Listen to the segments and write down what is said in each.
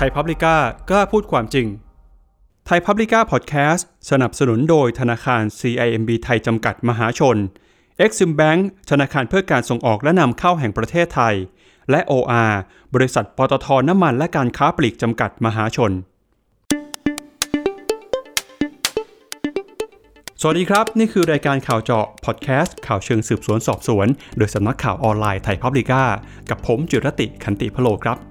ไทยพับลิก้ากล้าพูดความจริง ไทยพับลิก้าพอดแคสต์สนับสนุนโดยธนาคาร CIMB ไทยจำกัดมหาชน Exim Bank ธนาคารเพื่อการส่งออกและนำเข้าแห่งประเทศไทย และ OR บริษัทปตทน้ำมันและการค้าปลีกจำกัดมหาชน สวัสดีครับ นี่คือรายการข่าวเจาะพอดแคสต์ข่าวเชิงสืบสวนสอบสวน โดยสำนักข่าวออนไลน์ไทยพับลิก้ากับผมจุรติขันติพโลครับ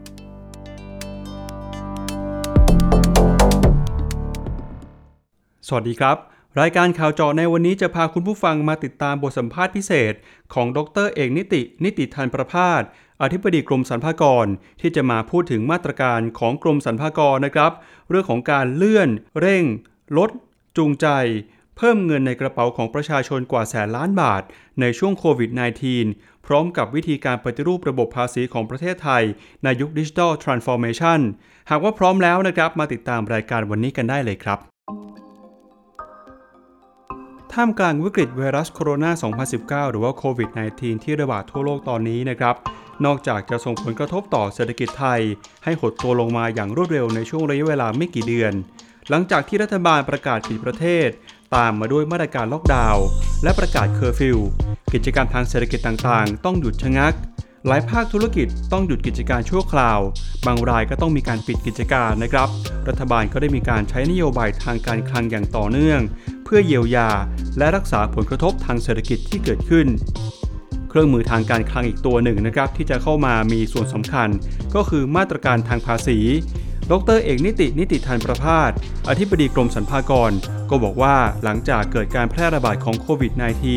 สวัสดีครับ รายการข่าวเจาะในวันนี้จะพาคุณผู้ฟังมาติดตามบทสัมภาษณ์พิเศษ ของดรเอกนิติ นิติทันประพาสอธิบดีกรมสรรพากร ที่จะมาพูดถึงมาตรการของกรมสรรพากรนะครับ เรื่องของการเลื่อน เร่ง ลด จูงใจ เพิ่มเงินในกระเป๋าของประชาชนกว่าแสนล้านบาท ในช่วงโควิด -19 พร้อมกับวิธีการปฏิรูประบบภาษีของประเทศไทย ในยุคดิจิทัลทรานส์ฟอร์เมชันหากว่าพร้อมแล้วนะครับ มาติดตามรายการวันนี้กันได้เลยครับ ท่ามกลางวิกฤตไวรัสโคโรนา 2019 หรือว่าโควิด -19 ที่ระบาดทั่วโลกตอนนี้นะครับ นอกจากจะส่งผลกระทบต่อเศรษฐกิจไทย ให้หดตัวลงมาอย่างรวดเร็วในช่วงระยะเวลาไม่กี่เดือน หลังจากที่รัฐบาลประกาศปิดประเทศ ตามมาด้วยมาตรการล็อกดาวน์และประกาศเคอร์ฟิวกิจกรรมทางเศรษฐกิจต่างๆ ต้องหยุดชะงัก หลายภาคธุรกิจต้องหยุดกิจการชั่วคราว บางรายก็ต้องมีการปิดกิจการนะครับ รัฐบาลก็ได้มีการใช้นโยบายทางการคลังอย่างต่อเนื่อง เพื่อเยียวยา และรักษาผลกระทบทางเศรษฐกิจที่เกิดขึ้น เครื่องมือทางการคลังอีกตัวหนึ่งนะครับ ที่จะเข้ามามีส่วนสำคัญ ก็คือมาตรการทางภาษี ดรเอกนิตินิติทันประพาสอธิบดีกรมสรรพากร ก็บอกว่าหลังจากเกิดการแพร่ระบาดของโควิด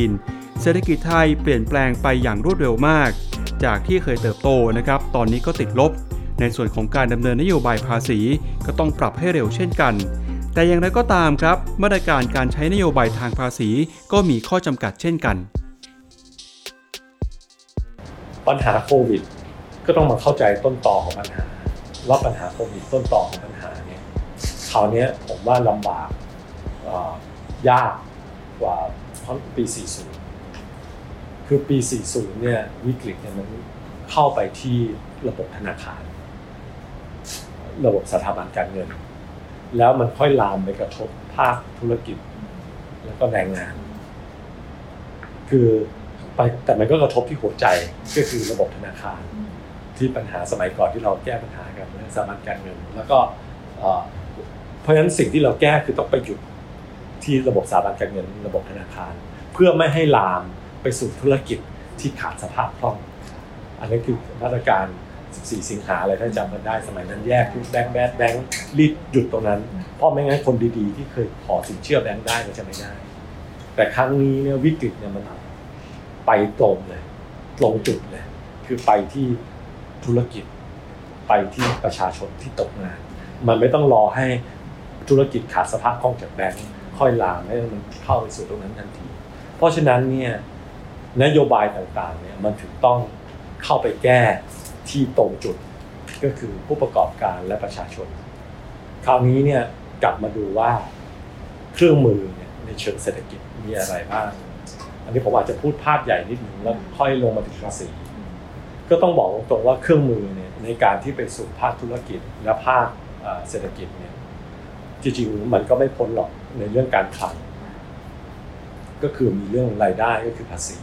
-19 เศรษฐกิจไทยเปลี่ยนแปลงไปอย่างรวดเร็วมาก จากที่เคยเติบโตนะครับ ตอนนี้ก็ติดลบ ในส่วนของการดำเนินนโยบายภาษี ก็ต้องปรับให้เร็วเช่นกัน แต่อย่างไรก็ตามครับ มาตรการการใช้นโยบายทางภาษีก็มีข้อจำกัดเช่นกัน ปัญหาโควิด ก็ต้องมาเข้าใจต้นตอของปัญหาว่าปัญหาโควิดต้นตอของปัญหาเนี่ยคราวนี้ผมว่าลำบากยากกว่าปี 40 คือปี 40 เนี่ยวิกฤตเนี่ยมันเข้าไปที่ระบบธนาคาร ระบบสถาบันการเงิน แล้วมันค่อยลามไปกระทบภาคธุรกิจ แล้วก็แรงงาน คือไปแต่มันก็กระทบที่หัวใจก็คือระบบธนาคาร ที่ปัญหาสมัยก่อนที่เราแก้ปัญหากันเรื่องสถาบันการเงิน แล้วก็เพราะฉะนั้นสิ่งที่เราแก้คือต้องไปหยุดที่ระบบสถาบันการเงิน ระบบธนาคาร เพื่อไม่ให้ลาม ไปสู่ธุรกิจที่ขาดสภาพคล่อง อันนี้คือมาตรการ 14 สิงหาอะไรถ้าจำกันได้สมัยนั้นแยกทุกแบงค์แบดแบงค์รีดหยุดตรงนั้น เพราะไม่งั้นคนดีๆ ที่เคยขอสินเชื่อแบงค์ได้ก็จะไม่ได้ แต่ครั้งนี้เนี่ยวิกฤตเนี่ยมันไปตรงเลยตรงจุดเลย คือไปที่ธุรกิจ ไปที่ประชาชนที่ตกงาน มันไม่ต้องรอให้ธุรกิจขาดสภาพคล่องจากแบงค์ค่อยลามให้มันเข้าไปสู่ตรงนั้นทันที เพราะฉะนั้นเนี่ย นโยบายต่างๆเนี่ยมันถึงต้องเข้าไปแก้ที่ตรงจุดก็คือผู้ประกอบการและประชาชน คราวนี้เนี่ยกลับมาดูว่าเครื่องมือเนี่ยในเชิงเศรษฐกิจมีอะไรบ้าง อันนี้ผมอาจจะพูดภาพใหญ่นิดนึงแล้วค่อยลงมาถึงภาษีก็ต้องบอกตรงๆว่าเครื่องมือเนี่ยในการที่ไปสู่ภาคธุรกิจและภาคเศรษฐกิจเนี่ยจริงๆมันก็ไม่พ้นหรอกในเรื่องการคลังก็คือมีเรื่องรายได้ก็คือภาษี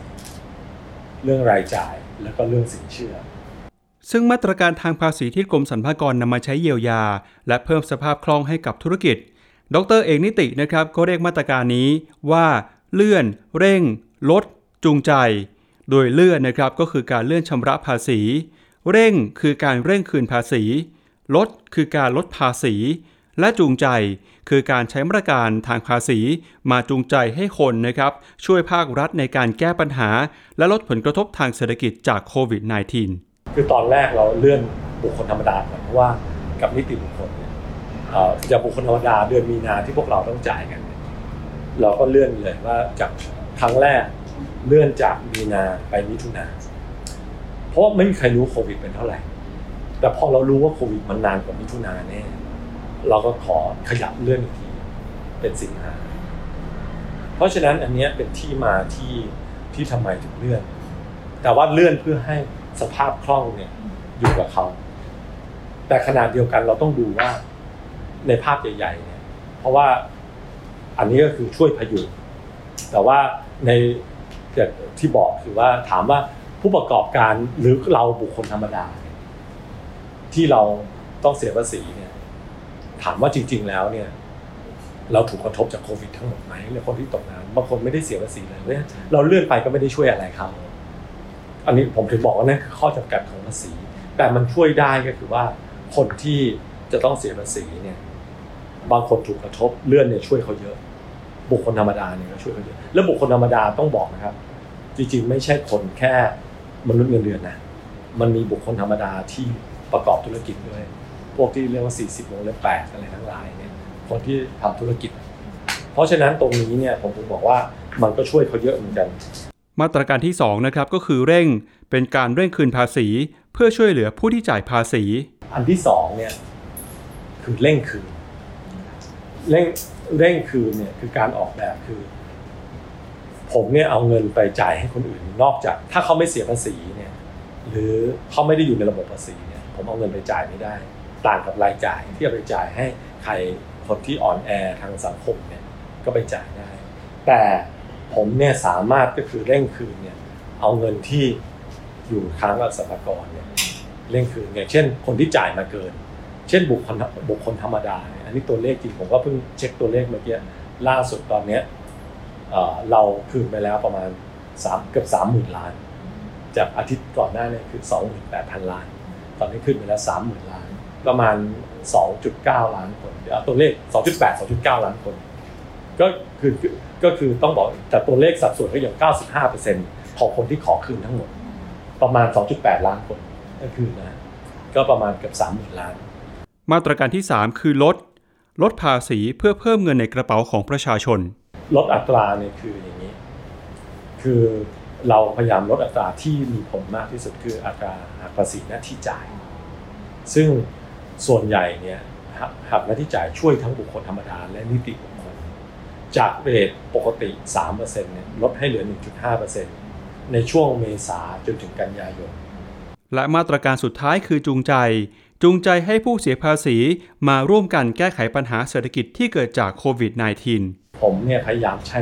เรื่องรายจ่ายแล้วก็เรื่องสินเชื่อ ซึ่งมาตรการทางภาษีที่กรมสรรพากรนำมาใช้เยียวยา และเพิ่มสภาพคล่องให้กับธุรกิจ ดรเอกนิตินะครับก็เรียกมาตรการนี้ว่าเลื่อน เร่ง ลด จูงใจ โดยเลื่อนนะครับก็คือการเลื่อนชำระภาษี เร่งคือการเร่งคืนภาษี ลดคือการลดภาษี และจูงใจ คือการใช้มาตรการทางภาษี มาจูงใจให้คนนะครับ ช่วยภาครัฐในการแก้ปัญหา และลดผลกระทบทางเศรษฐกิจจากโควิด -19 คือตอนแรกเราเลื่อนบุคคลธรรมดาก่อนเพราะว่ากับนิติบุคคลเนี่ยอย่างบุคคลธรรมดาเดือนมีนาที่พวกเราต้องจ่ายกัน เราก็เลื่อนเลยว่าจากครั้งแรกเลื่อนจากมีนาไปมิถุนาเพราะไม่มีใครรู้โควิดเป็นเท่าไหร่ แต่พอเรารู้ว่าโควิดมันนานกว่ามิถุนาแน่ เราก็ขอขยับเลื่อนอีกทีเป็นสิงหาเพราะฉะนั้นอันนี้เป็นที่มาที่ที่ทำไมถึงเลื่อน แต่ว่าเลื่อนเพื่อให้สภาพคล่องเนี่ยอยู่กับเขา แต่ขนาดเดียวกันเราต้องดูว่าในภาพใหญ่ๆเนี่ย เพราะว่าอันนี้ก็คือช่วยพยุงแต่ว่าในที่บอกคือว่าถามว่าผู้ประกอบการหรือเราบุคคลธรรมดา ที่เราต้องเสียภาษีเนี่ย ถามว่าจริง ๆ แล้วเนี่ยเราถูกกระทบจากโควิดทั้งหมดไหมหรือคนที่ตกงานบางคนไม่ได้เสียภาษีเลยเนี่ยเราเลื่อนไปก็ไม่ได้ช่วยอะไรเขาอันนี้ผมถึงบอกว่านั่นคือข้อจำกัดของภาษี แต่มันช่วยได้ก็คือว่าคนที่จะต้องเสียภาษีเนี่ยบางคนถูกกระทบเลื่อนเนี่ยช่วยเขาเยอะ บุคคลธรรมดาเนี่ยก็ช่วยเขาเยอะ แล้วบุคคลธรรมดาต้องบอกนะครับ จริงๆ ไม่ใช่คนแค่มนุษย์เงินเดือนนะมันมีบุคคลธรรมดาที่ประกอบธุรกิจด้วย พวกที่เรียกว่า 40วงเล็บ8อะไรทั้งหลายเนี่ยคนที่ทำธุรกิจ เพราะฉะนั้นตรงนี้เนี่ยผมถึงบอกว่ามันก็ช่วยเขาเยอะเหมือนกัน มาตรการที่2นะครับก็คือเร่งเป็นการเร่งคืนภาษี เพื่อช่วยเหลือผู้ที่จ่ายภาษี อันที่สองเนี่ยคือเร่งคืนเร่งเร่งคืนเนี่ยคือการออกแบบคือ ผมเนี่ยเอาเงินไปจ่ายให้คนอื่น นอกจากถ้าเขาไม่เสียภาษีเนี่ยหรือเขาไม่ได้อยู่ในระบบภาษีเนี่ยผมเอาเงินไปจ่ายไม่ได้ ต่างกับรายจ่ายที่เอาไปจ่ายให้ใครคนที่อ่อนแอทางสังคมเนี่ยก็ไปจ่ายได้ แต่ผมเนี่ยสามารถก็คือเร่งคืนเนี่ยเอาเงินที่อยู่ค้างกับสรรพากรเนี่ยเร่งคืนอย่างเช่น คนที่จ่ายมาเกิน เช่นบุคคลบุคคลธรรมดา อันนี้ตัวเลขจริงผมก็เพิ่งเช็คตัวเลขเมื่อกี้ล่าสุดตอนเนี้ยเราคืนไปแล้วประมาณสามเกือบสามหมื่นล้าน จากอาทิตย์ก่อนหน้าเนี่ยคือสองหมื่นแปดพันล้าน ตอนนี้ขึ้นไปแล้วสามหมื่น ประมาณสองจุดเก้าล้านคนเดี๋ยวตัวเลขสองจุดแปดสองจุดเก้าล้านคน ก็คือก็คือต้องบอกแต่ตัวเลขสัดส่วนก็อย่างเก้าสิบห้าเปอร์เซ็นต์ของคนที่ขอคืนทั้งหมด ประมาณสองจุดแปดล้านคนก็คือนะก็ประมาณเกือบสามหมื่นล้าน มาตรการที่ 3 คือลด ลดภาษีเพื่อเพิ่มเงินในกระเป๋าของประชาชน ลดอัตราเนี่ยคืออย่างนี้ คือเราพยายามลดอัตราที่มีผลมากที่สุดคืออัตราหักภาษีหน้าที่จ่าย ซึ่ง ส่วนใหญ่เนี่ยหักหน้าที่จ่ายช่วยทั้งบุคคลธรรมดาและนิติบุคคล จากเรทปกติ 3%เนี่ยลดให้เหลือ 1.5%ในช่วงเมษาจนถึงกันยายน และมาตรการสุดท้ายคือจูงใจ จูงใจให้ผู้เสียภาษีมาร่วมกันแก้ไขปัญหาเศรษฐกิจที่เกิดจากโควิด -19 ผมเนี่ยพยายามใช้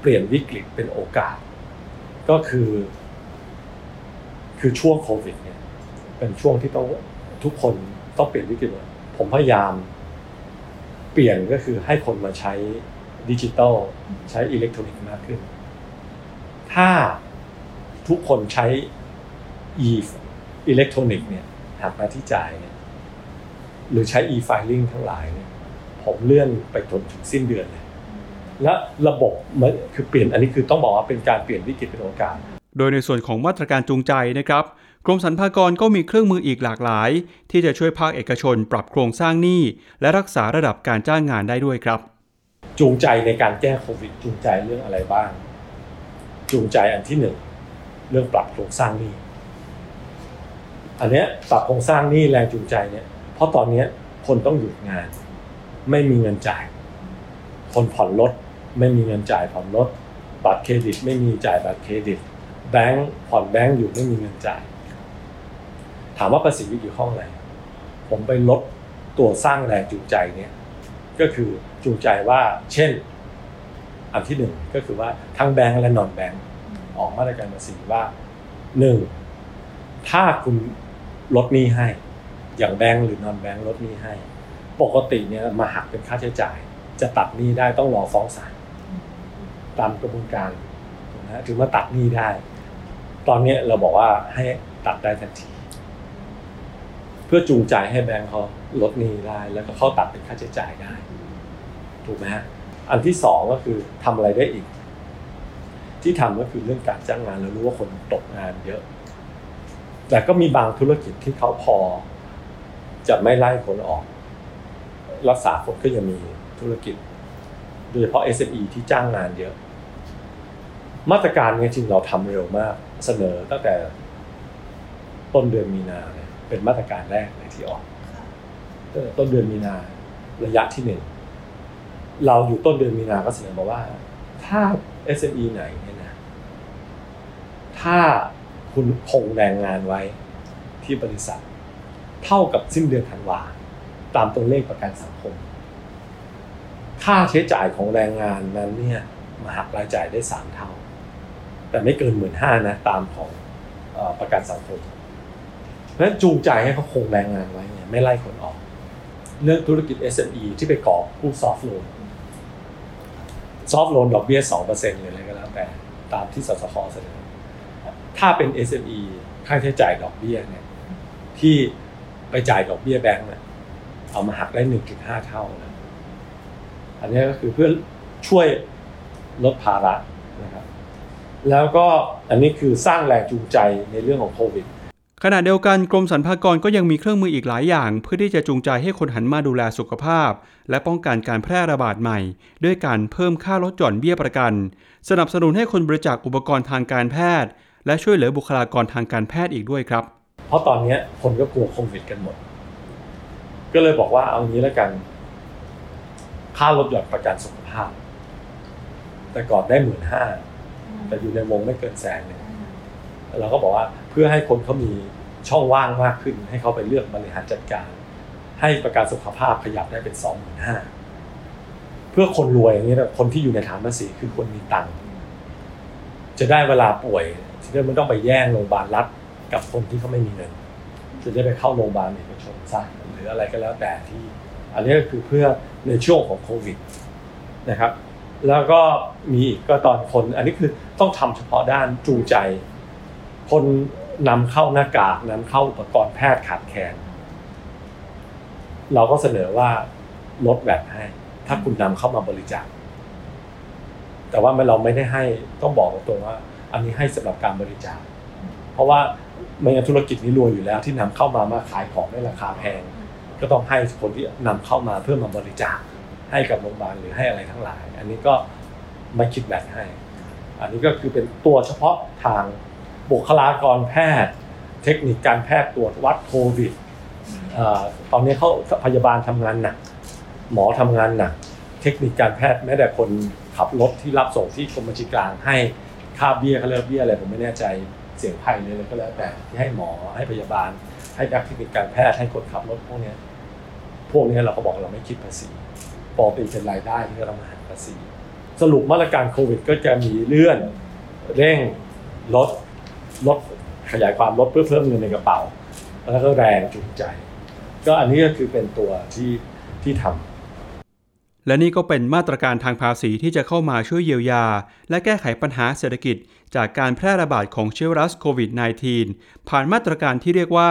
เปลี่ยนวิกฤตเป็นโอกาส ก็คือ คือช่วงโควิดเนี่ยเป็นช่วงที่ต้องทุกคน ต้องเปลี่ยนวิกฤตผมพยายาม เปลี่ยนก็คือให้คนมาใช้ดิจิตอลใช้อิเล็กทรอนิกส์มากขึ้น ถ้าทุกคนใช้ e อิเล็กทรอนิกส์เนี่ยหักมาที่จ่ายเนี่ยหรือใช้ e-filing ทั้งหลายเนี่ยผมเลื่อนไปจนถึงสิ้นเดือนเลยและระบบมันคือเปลี่ยนอันนี้คือต้องบอกว่าเป็นการเปลี่ยนวิกฤตเป็นโอกาส โดยในส่วนของมาตรการจูงใจนะครับ กรมสรรพากรก็มีเครื่องมืออีกหลากหลาย ที่จะช่วยภาคเอกชนปรับโครงสร้างหนี้ และรักษาระดับการจ้างงานได้ด้วยครับ จูงใจในการแก้โควิดจูงใจเรื่องอะไรบ้าง จูงใจอันที่หนึ่งเรื่องปรับโครงสร้างหนี้ อันเนี้ยปรับโครงสร้างหนี่แรงจูงใจเนี่ยเพราะตอนนี้คนต้องหยุดงาน ไม่มีเงินจ่าย คนผ่อนรถไม่มีเงินจ่ายผ่อนรถบัตรเครดิต ไม่มีจ่ายบัตรเครดิต แบงค์ผ่อนแบงค์อยู่ไม่มีเงินจ่าย ถามว่าภาษีวิกี่ห้องอะไรผมไปลดตัวสร้างแรงจูงใจเนี่ยก็คือจูงใจว่าเช่น อันที่หนึ่งก็คือว่าทั้งแบงค์และนอนแบงค์ออกมาตรการภาษีว่าหนึ่งถ้าคุณลดหนี้ให้ อย่างแบงก์หรือนอนแบงก์ลดหนี้ให้ ปกติเนี่ยมาหักเป็นค่าใช้จ่าย จะตัดหนี้ได้ต้องรอฟ้องศาลตามกระบวนการนะถึงมาตัดหนี้ได้ ตอนนี้เราบอกว่าให้ตัดได้ทันที เพื่อจูงใจให้แบงก์เขาลดหนี้ได้แล้วก็เขาตัดเป็นค่าใช้จ่ายได้ ถูกไหมฮะอันที่สองก็คือทำอะไรได้อีก ที่ทำก็คือเรื่องการจ้างงานเรารู้ว่าคนตกงานเยอะ แต่ก็มีบางธุรกิจที่เขาพอ จะไม่ไล่คนออก รักษาคนก็ยังมีธุรกิจโดยเฉพาะ SME ที่จ้างงานเยอะ มาตรการนี้จริงเราทำเร็วมากเสนอตั้งแต่ต้นเดือนมีนา เป็นมาตรการแรกเลยที่ออกต้นเดือนมีนาระยะที่หนึ่งเราอยู่ต้นเดือนมีนาก็เสนอมาว่า ถ้า SME ไหนเนี่ยนะถ้าคุณคงแรงงานไว้ที่บริษัท เท่ากับสิ้นเดือนธันวาตามตัวเลขประกันสังคม ค่าใช้จ่ายของแรงงานนั้นเนี่ยมาหักรายจ่ายได้สามเท่า แต่ไม่เกินหมื่นห้านะตามของประกันสังคม เพราะฉะนั้นจูงใจให้เขาคงแรงงานไว้เนี่ยไม่ไล่คนออก เรื่องธุรกิจ SME ที่ไปก่อผู้ซอฟท์โลนซอฟท์โลนดอกเบี้ย2%หรืออะไรก็แล้วแต่ตามที่สสคเสนอถ้าเป็น SME ค่าใช้จ่ายดอกเบี้ยเนี่ยที่ไปจ่ายดอกเบี้ยแบงก์เนี่ยเอามาหักได้1.5เท่านะอันนี้ก็คือเพื่อช่วยลดภาระนะครับแล้วก็อันนี้คือสร้างแรงจูงใจในเรื่องของโควิด ขณะเดียวกันกรมสรรพากรก็ยังมีเครื่องมืออีกหลายอย่าง เพื่อที่จะจูงใจให้คนหันมาดูแลสุขภาพ และป้องกันการแพร่ระบาดใหม่ ด้วยการเพิ่มค่าลดหย่อนเบี้ยประกัน สนับสนุนให้คนบริจาคอุปกรณ์ทางการแพทย์ และช่วยเหลือบุคลากรทางการแพทย์อีกด้วยครับ เพราะตอนนี้คนก็กลัวโควิดกันหมด ก็เลยบอกว่าเอางี้แล้วกัน ค่าลดหย่อนประกันสุขภาพ แต่ก่อนได้หมื่นห้าแต่อยู่ในวงไม่เกินแสนหนึ่ง เราก็บอกว่าเพื่อให้คนเขามีช่องว่างมากขึ้น ให้เขาไปเลือกบริหารจัดการ ให้ประกันสุขภาพขยับได้เป็นสองหมื่นห้าเพื่อคนรวยอย่างนี้นะคนที่อยู่ในฐานภาษีคือคนมีตังค์จะได้เวลาป่วยที่ไม่ต้องไปแย่งโรงพยาบาลรัฐกับคนที่เขาไม่มีเงิน จะได้ไปเข้าโรงพยาบาลเอกชนซะหรืออะไรก็แล้วแต่ที่ อันนี้ก็คือเพื่อในช่วงของโควิดนะครับแล้วก็มีก็ตอนคนอันนี้คือต้องทำเฉพาะด้านจูงใจ คนนำเข้าหน้ากากนำเข้าอุปกรณ์แพทย์ขาดแคลนเราก็เสนอว่าลดแบบให้ ถ้าคุณนำเข้ามาบริจาคแต่ว่าเราไม่ได้ให้ต้องบอกตรงว่า อันนี้ให้สำหรับการบริจาคเพราะว่าไม่งั้นธุรกิจนี้รวยอยู่แล้ว ที่นำเข้ามามาขายของได้ราคาแพงก็ต้องให้คนที่นำเข้ามาเพื่อมาบริจาคให้กับโรงพยาบาลหรือให้อะไรทั้งหลาย อันนี้ก็ไม่คิดแบบให้ อันนี้ก็คือเป็นตัวเฉพาะทาง บุคลากรแพทย์ เทคนิคการแพทย์ตรวจวัดโควิดตอนนี้เขาพยาบาลทำงานหนักหมอทำงานหนักเทคนิคการแพทย์แม้แต่คนขับรถที่รับส่งที่กรมบัญชีกลางให้ค่าเบี้ยเขาเรียกเบี้ยอะไรผมไม่แน่ใจเสียงไพ่เลยก็แล้วแต่ที่ให้หมอให้พยาบาล ให้นักเทคนิคการแพทย์ให้คนขับรถพวกนี้พวกนี้เราก็บอกเราไม่คิดภาษีปกติเป็นรายได้ที่เรามาหักภาษี สรุปมาตรการโควิด ก็จะมีเลื่อนเร่งลด ลดขยายความลดเพื่อเพิ่มเงินในกระเป๋า แล้วก็แรงจูงใจ ก็อันนี้ก็คือเป็นตัวที่ที่ทำและนี่ก็เป็นมาตรการทางภาษีที่จะเข้ามาช่วยเยียวยา และแก้ไขปัญหาเศรษฐกิจ จากการแพร่ระบาดของเชื้อไวรัสโควิด -19 ผ่านมาตรการที่เรียกว่า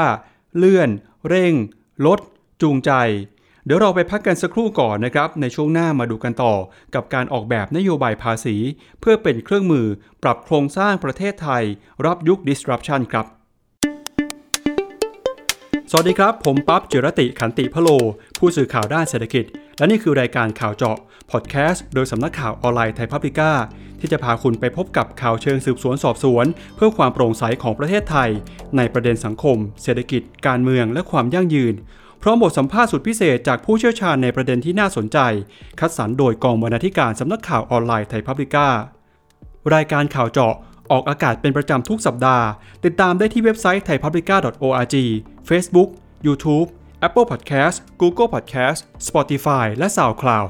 เลื่อน เร่ง ลด จูงใจ เดี๋ยวเราไปพักกันสักครู่ก่อนนะครับ ในช่วงหน้ามาดูกันต่อ กับการออกแบบนโยบายภาษี เพื่อเป็นเครื่องมือปรับโครงสร้างประเทศไทย รับยุค disruption ครับสวัสดีครับ ผมปั๊บจิรติขันติพโล ผู้สื่อข่าวด้านเศรษฐกิจ และนี่คือรายการข่าวเจาะพอดแคสต์โดยสำนักข่าวออนไลน์ไทยพับลิก้าที่จะพาคุณไปพบกับข่าวเชิงสืบสวนสอบสวน เพื่อความโปร่งใสของประเทศไทย ในประเด็นสังคม เศรษฐกิจ การเมืองและความยั่งยืน พร้อมบทสัมภาษณ์สุดพิเศษจากผู้เชี่ยวชาญในประเด็นที่น่าสนใจ คัดสรรโดยกองบรรณาธิการสำนักข่าวออนไลน์ไทยพับลิก้ารายการข่าวเจาะออกอากาศเป็นประจำทุกสัปดาห์ ติดตามได้ที่เว็บไซต์ thaipublica.org Facebook YouTube Apple Podcast Google Podcast Spotify และ SoundCloud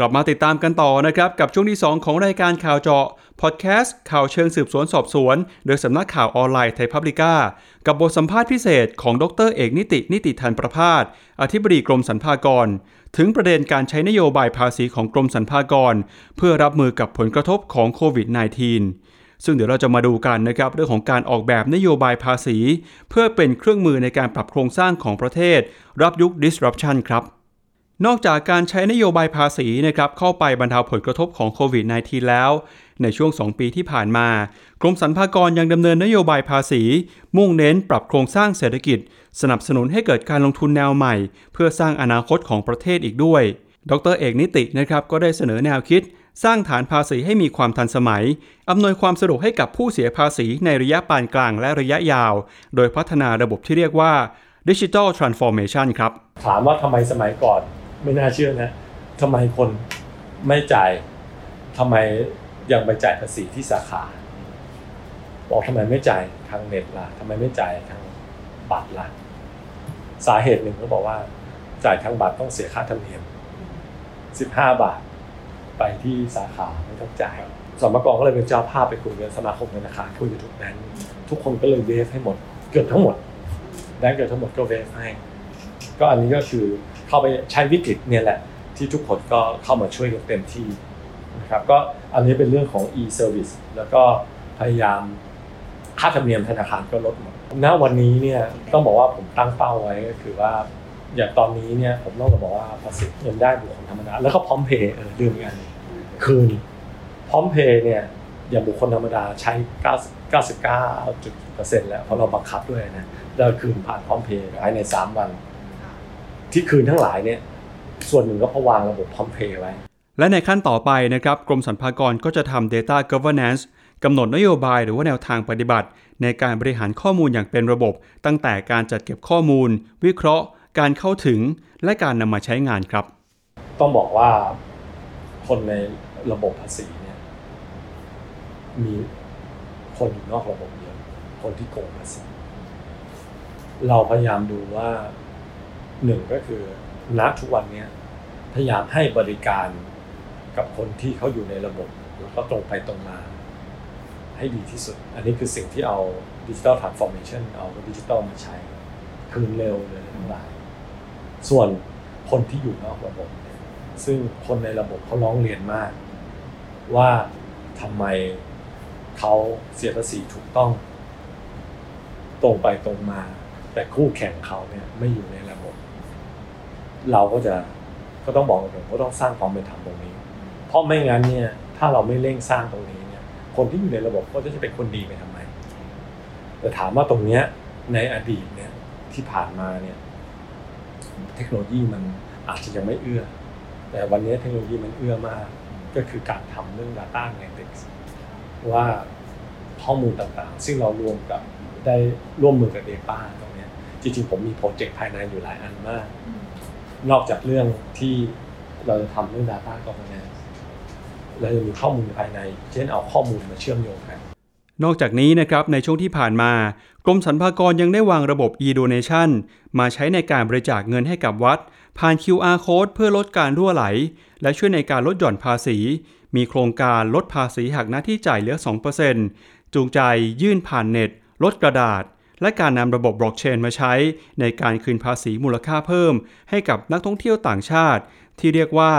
กลับมาติดตามกันต่อนะครับ กับช่วงที่ 2 ของรายการข่าวเจาะ พอดแคสต์ข่าวเชิงสืบสวนสอบสวน โดยสำนักข่าวออนไลน์ไทยพับลิก้า กับบทสัมภาษณ์พิเศษของดรเอกนิตินิติทัณฑ์ประภาศอธิบดีกรมสรรพากร ถึงประเด็นการใช้นโยบายภาษีของกรมสรรพากร เพื่อรับมือกับผลกระทบของโควิด -19 ซึ่งเดี๋ยวเราจะมาดูกันนะครับเรื่องของการออกแบบนโยบายภาษี เพื่อเป็นเครื่องมือในการปรับโครงสร้างของประเทศ รับยุค disruption ครับนอกจากการใช้นโยบายภาษีนะครับเข้าไปบรรเทาผลกระทบของโควิด -19 แล้ว ในช่วง 2 ปีที่ผ่านมา กรมสรรพากรยังดำเนินนโยบายภาษี มุ่งเน้นปรับโครงสร้างเศรษฐกิจ สนับสนุนให้เกิดการลงทุนแนวใหม่ เพื่อสร้างอนาคตของประเทศอีกด้วย ดรเอกนิตินะครับก็ได้เสนอแนวคิด สร้างฐานภาษีให้มีความทันสมัย อำนวยความสะดวกให้กับผู้เสียภาษีในระยะปานกลางและระยะยาว โดยพัฒนาระบบที่เรียกว่า Digital Transformation ครับ ถามว่าทำไมสมัยก่อนไม่น่าเชื่อนะทำไมคนไม่จ่ายทำไม ยังไปจ่ายภาษีที่สาขา บอกทำไมไม่จ่ายทางเน็ตล่ะทำไมไม่จ่ายทางบัตรล่ะสาเหตุหนึ่งก็บอกว่า จ่ายทางบัตรต้องเสียค่าธรรมเนียม 15 บาท ไปที่สาขาไม่ต้องจ่ายสมกรก็เลยเป็นเจ้าภาพไปคุยกับสมาคมธนาคารคุยกับทุกแบงค์ทุกคนก็เลยเวฟให้หมดเกือบทั้งหมดแบงค์เกือบทั้งหมดก็เวฟให้ก็อันนี้ก็คือเข้าไปใช้วิกฤตเนี่ยแหละ ที่ทุกคนก็เข้ามาช่วยกันเต็มที่ นะครับก็อันนี้เป็นเรื่องของ e-service แล้วก็พยายามค่าธรรมเนียมธนาคารก็ลดหมดณวันนี้เนี่ยต้องบอกว่าผมตั้งเป้าไว้ก็คือว่าอย่างตอนนี้เนี่ยผมต้องบอกว่าภาษีเงินได้บุคคลธรรมดาแล้วก็พร้อมเพย์เออลืมอีกอันหนึ่งคืนพร้อมเพย์เนี่ยอย่างบุคคลธรรมดาใช้99.9%แล้วเพราะเราบังคับด้วยนะเราคืนผ่านพร้อมเพย์ภายใน 3 วัน ที่คืนทั้งหลายเนี่ยส่วนหนึ่งก็เพราะวางระบบพร้อมเพย์ไว้ และในขั้นต่อไปนะครับกรมสรรพากรก็จะทำ Data Governance กำหนดนโยบายหรือว่าแนวทางปฏิบัติ ในการบริหารข้อมูลอย่างเป็นระบบ ตั้งแต่การจัดเก็บข้อมูล วิเคราะห์ การเข้าถึง และการนำมาใช้งานครับ ต้องบอกว่าคนในระบบภาษีเนี่ยมีคนอยู่นอกระบบเยอะคนที่โกงภาษีเราพยายามดูว่าหนึ่งก็คือณทุกวันนี้พยายามให้บริการ กับคนที่เขาอยู่ในระบบแล้วก็ตรงไปตรงมา ให้ดีที่สุด อันนี้คือสิ่งที่เอาดิจิ t a ลทรานส์ฟอร์เมชันเอาดิจิ t a ลมาใช้ คืนเร็วเลยทั้งหลาย ส่วนคนที่อยู่นอกระบบเนี่ยซึ่งคนในระบบเขาร้องเรียนมาก ว่าทำไมเขาเสียภาษีถูกต้อง ตรงไปตรงมา แต่คู่แข่งเขาเนี่ยไม่อยู่ในระบบ เราก็จะก็ต้องบอกตรงๆก็ต้องสร้างความเป็นธรรมตรงนี้ เพราะไม่งั้นเนี่ยถ้าเราไม่เร่งสร้างตรงนี้เนี่ยคนที่อยู่ในระบบก็จะเป็นคนดีไปทำไมแต่ถามว่าตรงเนี้ยในอดีตเนี่ยที่ผ่านมาเนี่ยเทคโนโลยีมันอาจจะยังไม่เอื้อ แต่วันนี้เทคโนโลยีมันเอื้อมาก ก็คือการทำเรื่อง Data Analytics ว่าข้อมูลต่างๆ ซึ่งเรารวมกับได้ร่วมมือกับ Data ตรงเนี้ยจริงๆ ผมมีโปรเจกต์ภายในอยู่หลายอันมาก นอกจากเรื่องที่เราจะทำเรื่อง Data Governance เราจะมีข้อมูลภายใน เช่นเอาข้อมูลมาเชื่อมโยงกันนอกจากนี้นะครับในช่วงที่ผ่านมา กรมสรรพากรยังได้วางระบบ e-donation มาใช้ในการบริจาคเงินให้กับวัด ผ่าน QR code เพื่อลดการรั่วไหล และช่วยในการลดหย่อนภาษี มีโครงการลดภาษีหักหน้าที่จ่ายเหลือ 2%จูงใจยื่นผ่านเน็ต ลดกระดาษ และการนำระบบบล็อกเชนมาใช้ ในการคืนภาษีมูลค่าเพิ่ม ให้กับนักท่องเที่ยวต่างชาติ ที่เรียกว่า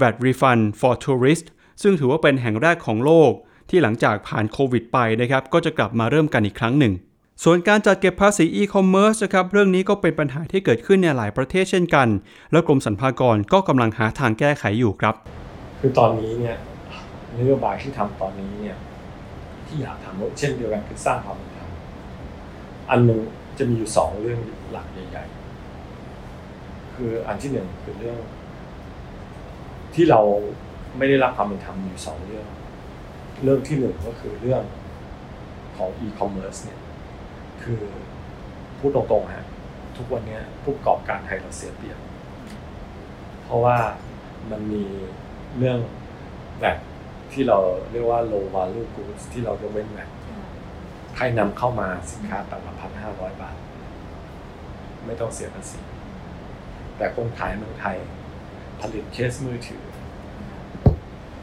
VAT Refund for Tourist ซึ่งถือว่าเป็นแห่งแรกของโลกที่หลังจากผ่านโควิดไปนะครับก็จะกลับมาเริ่มกันอีกครั้งหนึ่ง ส่วนการจัดเก็บภาษีอีคอมเมิร์ซนะครับเรื่องนี้ก็เป็นปัญหาที่เกิดขึ้นในหลายประเทศเช่นกัน และกรมสรรพากรก็กำลังหาทางแก้ไขอยู่ครับ คือตอนนี้เนี่ยนโยบายที่ทำตอนนี้เนี่ยที่อยากทำเช่นเดียวกันคือสร้างความเป็นธรรมอันหนึ่งจะมีอยู่สองเรื่องหลักใหญ่ๆ คืออันที่หนึ่งคือเรื่อง ที่เรา ไม่ได้รับความเป็นธรรมอยู่สองเรื่อง เรื่องที่หนึ่งก็คือเรื่องของ e-commerce เนี่ยคือพูดตรงๆฮะทุกวันนี้ผู้ประกอบการไทยเราเสียเปรียบเพราะว่ามันมีเรื่องแบบที่เราเรียกว่า low value goods ที่เรายกเว้นแบบใครนำเข้ามาสินค้าต่างละพันห้าร้อยบาท ไม่ต้องเสียภาษีแต่คนขายเมืองไทยผลิตเคสมือถือ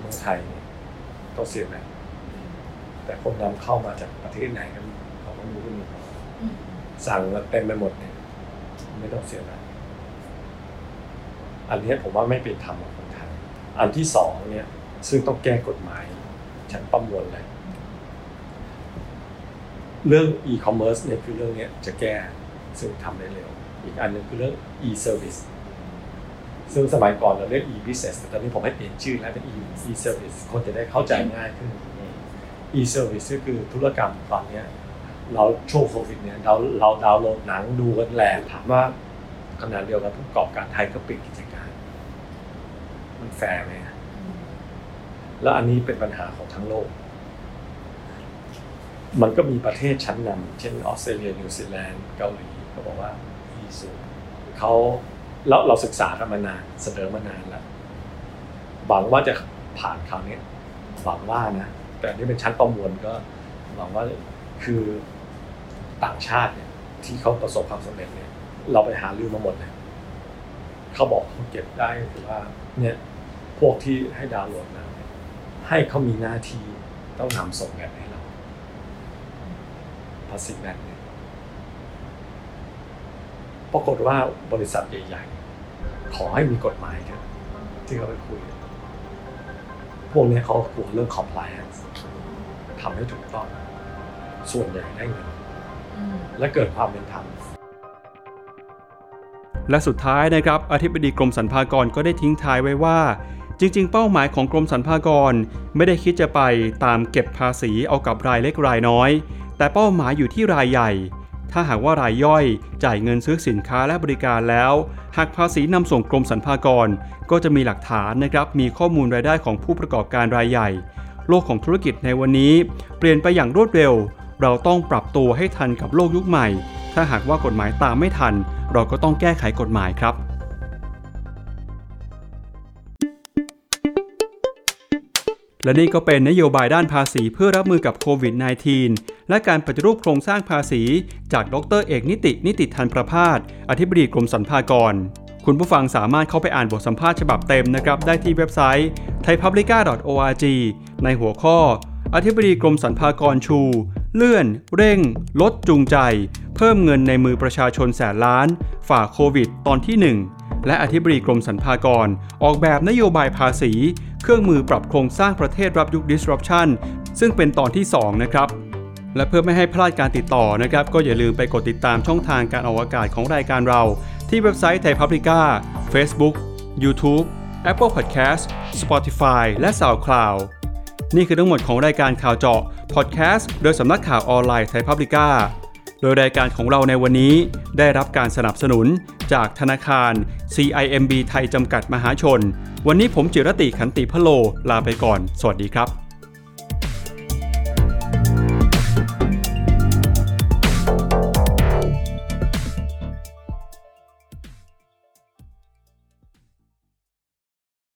มืองไทยเนี่ยต้องเสียแบบแต่คนนำเข้ามาจากประเทศไหนกันเขาก็รู้กันอยู่สั่งมาเต็มไปหมดเนี่ยไม่ต้องเสียแบบอันนี้ผมว่าไม่เป็นธรรมกับคนไทย อันที่สองเนี่ย ซึ่งต้องแก้กฎหมายชั้นประมวลเลย เรื่อง e-commerce เนี่ยคือเรื่องเนี้ยจะแก้ซึ่งทำได้เร็ว อีกอันหนึ่งคือเรื่อง e-service ซึ่ ซึ่งสมัยก่อนเราเรียก e-business แต่ตอนนี้ผมให้เปลี่ยนชื่อแล้วเป็น e- e-service คนจะได้เข้าใจง่ายขึ้น e-service ก็คือธุรกรรมตอนนี้เราช่วงโควิดเนี่ยเราเราดาวน์โหลดหนังดูกันแหลกถามว่าขนาดเดียวกันผู้ประกอบการไทยก็ปิดกิจการ มันแฟร์ไหมแล้วอันนี้เป็นปัญหาของทั้งโลก มันก็มีประเทศชั้นนำเช่นออสเตรเลียนิวซีแลนด์เกาหลีเขาบอกว่าอีสูเขา เราเราศึกษากันมานานเสนอมานานแล้วหวังว่าจะผ่านคราวนี้หวังว่านะแต่นี่เป็นชั้นประมวลก็หวังว่าคือต่างชาติเนี่ย ที่เขาประสบความสำเร็จเนี่ย เราไปหาลือมาหมดเลยเขาบอกเขาเก็บได้คือว่า เนี่ยพวกที่ให้ดาวน์โหลดมาเนี่ยให้เขามีหน้าที่ต้องนำส่งแอปให้เราภาษีแบงค์เนี่ย ปรากฏว่าบริษัทใหญ่ๆ ขอให้มีกฎหมายเถอะที่เขาไปคุย พวกนี้เขากลัวเรื่อง compliance ทำให้ถูกต้อง ส่วนใหญ่ได้เงินอืมและเกิดความเป็นธรรมและสุดท้ายนะครับอธิบดีกรมสรรพากรก็ได้ทิ้งท้ายไว้ว่า จริง ๆ เป้าหมายของกรมสรรพากร ไม่ได้คิดจะไปตามเก็บภาษีเอากับรายเล็กรายน้อย แต่เป้าหมายอยู่ที่รายใหญ่ ถ้าหากว่ารายย่อยจ่ายเงินซื้อสินค้าและบริการแล้ว หากภาษีนำส่งกรมสรรพากร ก็จะมีหลักฐานนะครับ มีข้อมูลรายได้ของผู้ประกอบการรายใหญ่ โลกของธุรกิจในวันนี้ เปลี่ยนไปอย่างรวดเร็ว เราต้องปรับตัวให้ทันกับโลกยุคใหม่ ถ้าหากว่ากฎหมายตามไม่ทัน เราก็ต้องแก้ไขกฎหมายครับ และนี่ก็เป็นนโยบายด้านภาษีเพื่อรับมือกับโควิด -19 และการปฏิรูปโครงสร้างภาษี จากดรเอกนิตินิติทันประพาสอธิบดีกรมสรรพากร คุณผู้ฟังสามารถเข้าไปอ่านบทสัมภาษณ์ฉบับเต็มนะครับ ได้ที่เว็บไซต์ thaipublica.org ในหัวข้อ อธิบดีกรมสรรพากรชู เลื่อน เร่ง ลดจูงใจ เพิ่มเงินในมือประชาชนแสนล้าน ฝ่าโควิด ตอนที่ 1และอธิบดีกรมสรรพากร ออกแบบนโยบายภาษี เครื่องมือปรับโครงสร้างประเทศรับยุค disruption ซึ่งเป็นตอนที่ 2 นะครับ และเพื่อไม่ให้พลาดการติดต่อนะครับ ก็อย่าลืมไปกดติดตามช่องทางการออกอากาศของรายการเรา ที่เว็บไซต์ไทยพับลิก้า Facebook YouTube Apple Podcast Spotify และ SoundCloud นี่คือทั้งหมดของรายการข่าวเจาะพอดแคสต์โดยสำนักข่าวออนไลน์ไทยพับลิก้า โดยรายการของเราในวันนี้ได้รับการสนับสนุนจากธนาคาร CIMB ไทยจำกัดมหาชน วันนี้ผมจิรติขันติพะโล ลาไปก่อน สวัสดีครับ